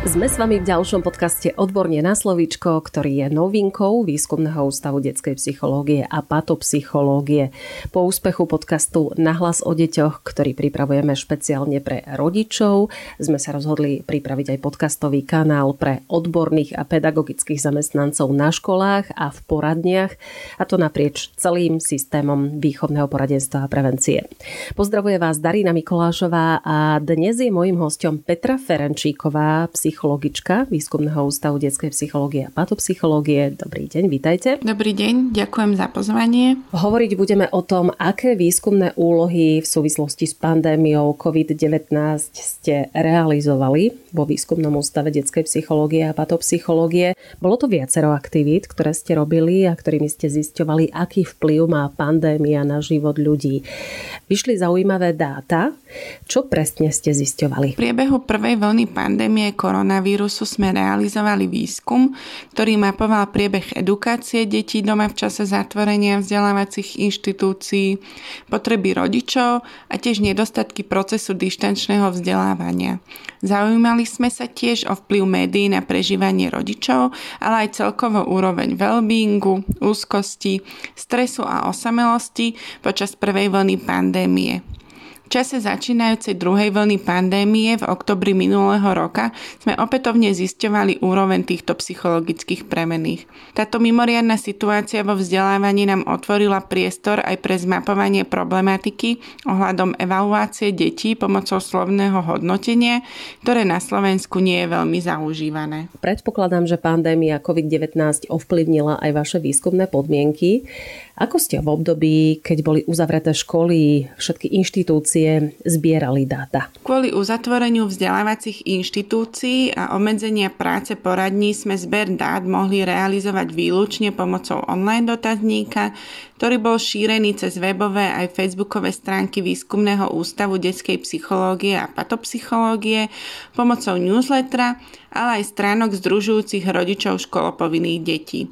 Sme s vami v ďalšom podcaste Odborne na slovíčko, ktorý je novinkou Výskumného ústavu detskej psychológie a patopsychológie. Po úspechu podcastu Nahlas o deťoch, ktorý pripravujeme špeciálne pre rodičov, sme sa rozhodli pripraviť aj podcastový kanál pre odborných a pedagogických zamestnancov na školách a v poradniach, a to naprieč celým systémom výchovného poradenstva a prevencie. Pozdravuje vás Darina Mikolášová a dnes je mojím hostom Petra Ferenčíková, psychologička Výskumného ústavu detskej psychológie a patopsychológie. Dobrý deň, vítajte. Dobrý deň, ďakujem za pozvanie. Hovoriť budeme o tom, aké výskumné úlohy v súvislosti s pandémiou COVID-19 ste realizovali vo Výskumnom ústave detskej psychológie a patopsychológie. Bolo to viacero aktivít, ktoré ste robili a ktorými ste zisťovali, aký vplyv má pandémia na život ľudí. Vyšli zaujímavé dáta. Čo presne ste zisťovali? V priebehu prvej vlny pandémie koronavírusu sme realizovali výskum, ktorý mapoval priebeh edukácie detí doma v čase zatvorenia vzdelávacích inštitúcií, potreby rodičov a tiež nedostatky procesu dištančného vzdelávania. Zaujímali sme sa tiež o vplyv médií na prežívanie rodičov, ale aj celkovo úroveň wellbeingu, úzkosti, stresu a osamelosti počas prvej vlny pandémie čase začínajúcej druhej vlny pandémie v oktobri minulého roka sme opätovne zisťovali úroveň týchto psychologických premených. Táto mimoriadná situácia vo vzdelávaní nám otvorila priestor aj pre zmapovanie problematiky ohľadom evaluácie detí pomocou slovného hodnotenia, ktoré na Slovensku nie je veľmi zaužívané. Predpokladám, že pandémia COVID-19 ovplyvnila aj vaše výskumné podmienky. Ako ste v období, keď boli uzavreté školy, všetky inštitúcie zbierali dáta? Kvôli uzatvoreniu vzdelávacích inštitúcií a obmedzenia práce poradní sme zber dát mohli realizovať výlučne pomocou online dotazníka, ktorý bol šírený cez webové aj facebookové stránky Výskumného ústavu detskej psychológie a patopsychológie, pomocou newslettera, ale aj stránok združujúcich rodičov školopovinných detí.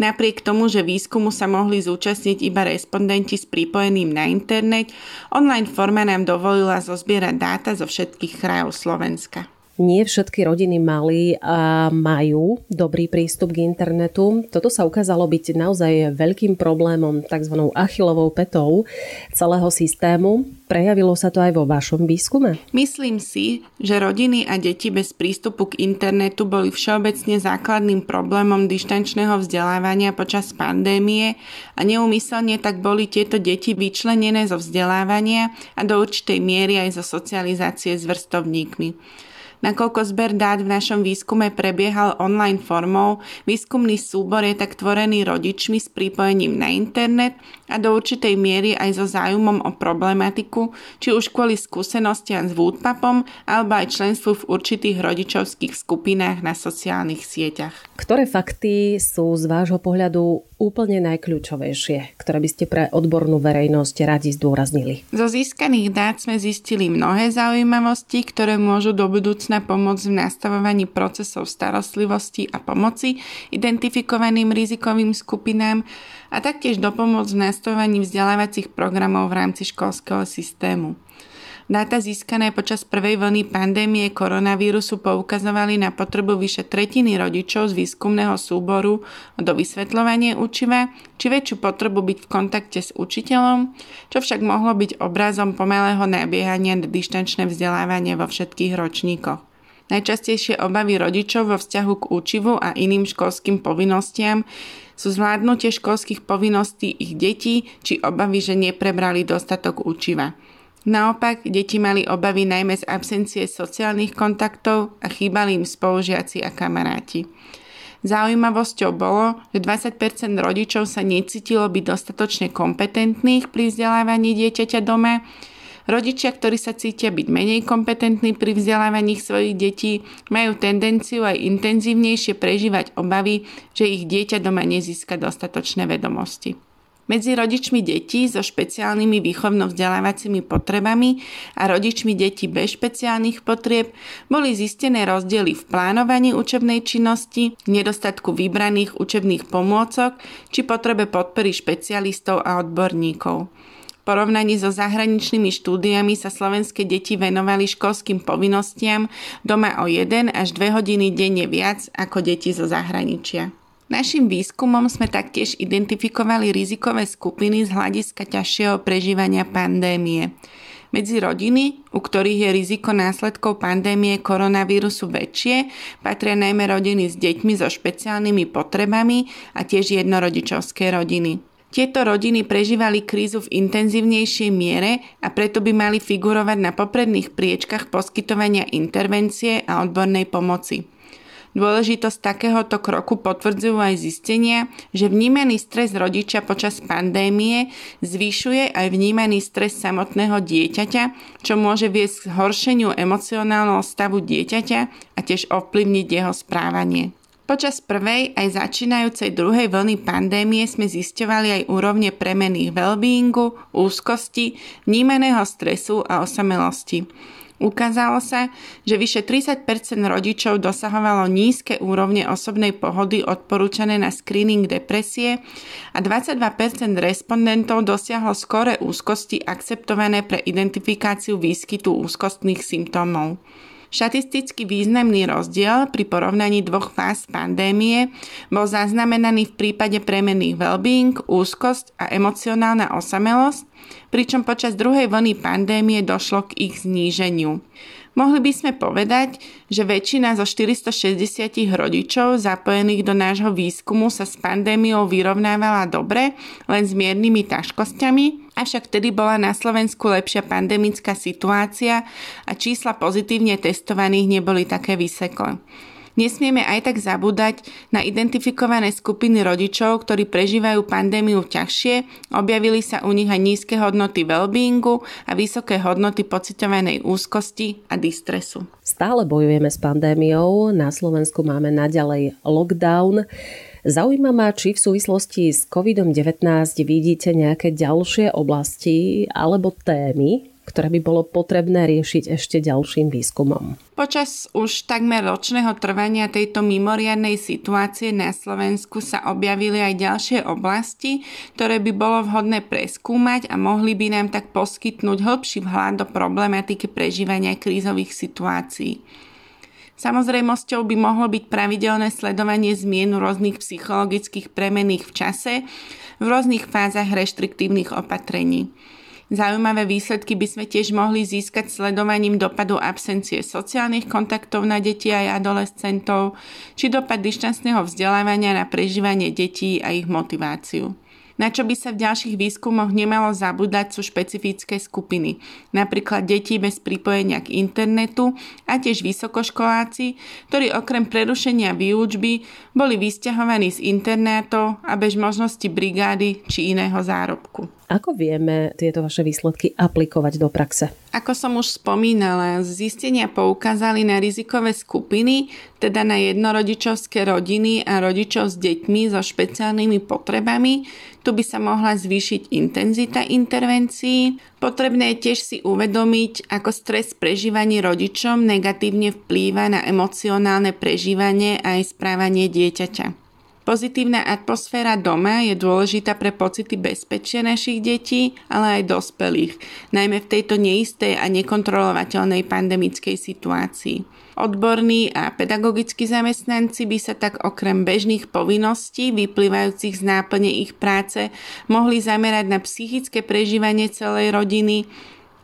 Napriek tomu, že výskumu sa mohli zúčastniť iba respondenti s pripojeným na internet, online forma nám dovolila zozbierať dáta zo všetkých krajov Slovenska nie všetky rodiny mali a majú dobrý prístup k internetu. Toto sa ukázalo byť naozaj veľkým problémom, tzv. achilovou petou celého systému. Prejavilo sa to aj vo vašom výskume? Myslím si, že rodiny a deti bez prístupu k internetu boli všeobecne základným problémom dištančného vzdelávania počas pandémie a neumyselne tak boli tieto deti vyčlenené zo vzdelávania a do určitej miery aj zo socializácie s vrstovníkmi. Nakoľko zber dát v našom výskume prebiehal online formou, výskumný súbor je tak tvorený rodičmi s pripojením na internet a do určitej miery aj so zájumom o problematiku, či už kvôli skúsenostiam s Woodpapom alebo aj členstvu v určitých rodičovských skupinách na sociálnych sieťach. Ktoré fakty sú z vášho pohľadu úplne najkľúčovejšie, ktoré by ste pre odbornú verejnosť radi zdôraznili? Zo získaných dát sme zistili mnohé zaujímavosti, ktoré môžu do budúcna pomoc v nastavovaní procesov starostlivosti a pomoci identifikovaným rizikovým skupinám a taktiež pomoc v nastavovaní vzdelávacích programov v rámci školského systému. Dáta získané počas prvej vlny pandémie koronavírusu poukazovali na potrebu vyše tretiny rodičov z výskumného súboru do vysvetľovania učiva, či väčšiu potrebu byť v kontakte s učiteľom, čo však mohlo byť obrazom pomalého nabiehania na dištančné vzdelávanie vo všetkých ročníkoch. Najčastejšie obavy rodičov vo vzťahu k učivu a iným školským povinnostiam sú zvládnutie školských povinností ich detí či obavy, že neprebrali dostatok učiva. Naopak, deti mali obavy najmä z absencie sociálnych kontaktov a chýbali im spolužiaci a kamaráti. Zaujímavosťou bolo, že 20% rodičov sa necítilo byť dostatočne kompetentných pri vzdelávaní dieťaťa doma. Rodičia, ktorí sa cítia byť menej kompetentní pri vzdelávaní svojich detí, majú tendenciu aj intenzívnejšie prežívať obavy, že ich dieťa doma nezíska dostatočné vedomosti. Medzi rodičmi detí so špeciálnymi výchovno-vzdelávacími potrebami a rodičmi detí bez špeciálnych potrieb boli zistené rozdiely v plánovaní učebnej činnosti, nedostatku vybraných učebných pomôcok či potrebe podpory špecialistov a odborníkov porovnaní so zahraničnými štúdiami sa slovenské deti venovali školským povinnostiam doma o 1 až 2 hodiny denne viac ako deti zo zahraničia. Našim výskumom sme taktiež identifikovali rizikové skupiny z hľadiska ťažšieho prežívania pandémie. Medzi rodiny, u ktorých je riziko následkov pandémie koronavírusu väčšie, patria najmä rodiny s deťmi so špeciálnymi potrebami a tiež jednorodičovské rodiny. Tieto rodiny prežívali krízu v intenzívnejšej miere a preto by mali figurovať na popredných priečkach poskytovania intervencie a odbornej pomoci. Dôležitosť takéhoto kroku potvrdzujú aj zistenia, že vnímaný stres rodiča počas pandémie zvyšuje aj vnímaný stres samotného dieťaťa, čo môže viesť k zhoršeniu emocionálneho stavu dieťaťa a tiež ovplyvniť jeho správanie. Počas prvej aj začínajúcej druhej vlny pandémie sme zisťovali aj úrovne premených wellbeingu, úzkosti, vnímaného stresu a osamelosti. Ukázalo sa, že vyše 30% rodičov dosahovalo nízke úrovne osobnej pohody odporúčané na screening depresie a 22% respondentov dosiahlo skore úzkosti akceptované pre identifikáciu výskytu úzkostných symptómov. Štatisticky významný rozdiel pri porovnaní dvoch fáz pandémie bol zaznamenaný v prípade premenných well-being, úzkosť a emocionálna osamelosť, pričom počas druhej vlny pandémie došlo k ich zníženiu. Mohli by sme povedať, že väčšina zo 460 rodičov zapojených do nášho výskumu sa s pandémiou vyrovnávala dobre, len s miernymi ťažkosťami, avšak vtedy bola na Slovensku lepšia pandemická situácia a čísla pozitívne testovaných neboli také vysoké. Nesmieme aj tak zabúdať na identifikované skupiny rodičov, ktorí prežívajú pandémiu ťažšie, objavili sa u nich aj nízke hodnoty wellbeingu a vysoké hodnoty pocitovanej úzkosti a distresu. Stále bojujeme s pandémiou, na Slovensku máme naďalej lockdown. Zaujíma ma, či v súvislosti s COVID-19 vidíte nejaké ďalšie oblasti alebo témy, ktoré by bolo potrebné riešiť ešte ďalším výskumom. Počas už takmer ročného trvania tejto mimoriadnej situácie na Slovensku sa objavili aj ďalšie oblasti, ktoré by bolo vhodné preskúmať a mohli by nám tak poskytnúť hĺbší vhľad do problematiky prežívania krízových situácií. Samozrejmosťou by mohlo byť pravidelné sledovanie zmien rôznych psychologických premených v čase v rôznych fázach reštriktívnych opatrení. Zaujímavé výsledky by sme tiež mohli získať sledovaním dopadu absencie sociálnych kontaktov na deti aj adolescentov, či dopad dištancného vzdelávania na prežívanie detí a ich motiváciu. Na čo by sa v ďalších výskumoch nemalo zabúdať sú špecifické skupiny, napríklad deti bez pripojenia k internetu a tiež vysokoškoláci, ktorí okrem prerušenia výučby boli vysťahovaní z internátov a bez možnosti brigády či iného zárobku. Ako vieme tieto vaše výsledky aplikovať do praxe? Ako som už spomínala, zistenia poukázali na rizikové skupiny, teda na jednorodičovské rodiny a rodičov s deťmi so špeciálnymi potrebami. Tu by sa mohla zvýšiť intenzita intervencií. Potrebné je tiež si uvedomiť, ako stres prežívaní rodičom negatívne vplýva na emocionálne prežívanie a aj správanie dieťaťa. Pozitívna atmosféra doma je dôležitá pre pocity bezpečia našich detí, ale aj dospelých, najmä v tejto neistej a nekontrolovateľnej pandemickej situácii. Odborní a pedagogickí zamestnanci by sa tak okrem bežných povinností vyplývajúcich z náplne ich práce mohli zamerať na psychické prežívanie celej rodiny,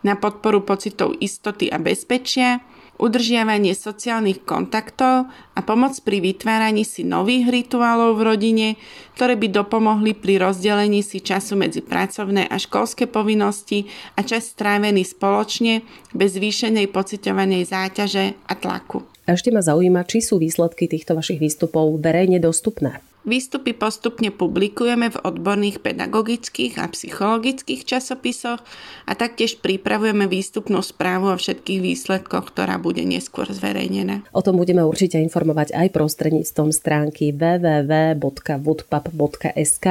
na podporu pocitov istoty a bezpečia, udržiavanie sociálnych kontaktov a pomoc pri vytváraní si nových rituálov v rodine, ktoré by dopomohli pri rozdelení si času medzi pracovné a školské povinnosti a čas strávený spoločne bez zvýšenej pociťovanej záťaže a tlaku. A ešte ma zaujíma, či sú výsledky týchto vašich výstupov verejne dostupné. Výstupy postupne publikujeme v odborných pedagogických a psychologických časopisoch a taktiež pripravujeme výstupnú správu o všetkých výsledkoch, ktorá bude neskôr zverejnená. O tom budeme určite informovať aj prostredníctvom stránky www.woodpap.sk,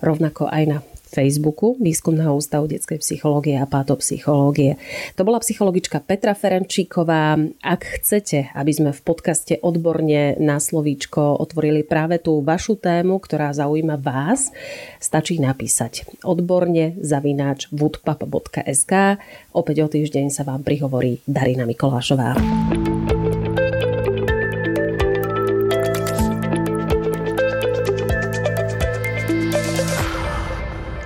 rovnako aj na Facebooku Výskumného ústavu detskej psychológie a patopsychológie. To bola psychologička Petra Ferenčíková. Ak chcete, aby sme v podcaste odborne na slovíčko otvorili práve tú vašu tému, ktorá zaujíma vás, stačí napísať odborne zavináč woodpap.sk. Opäť o týždeň sa vám prihovorí Darina Mikolášová.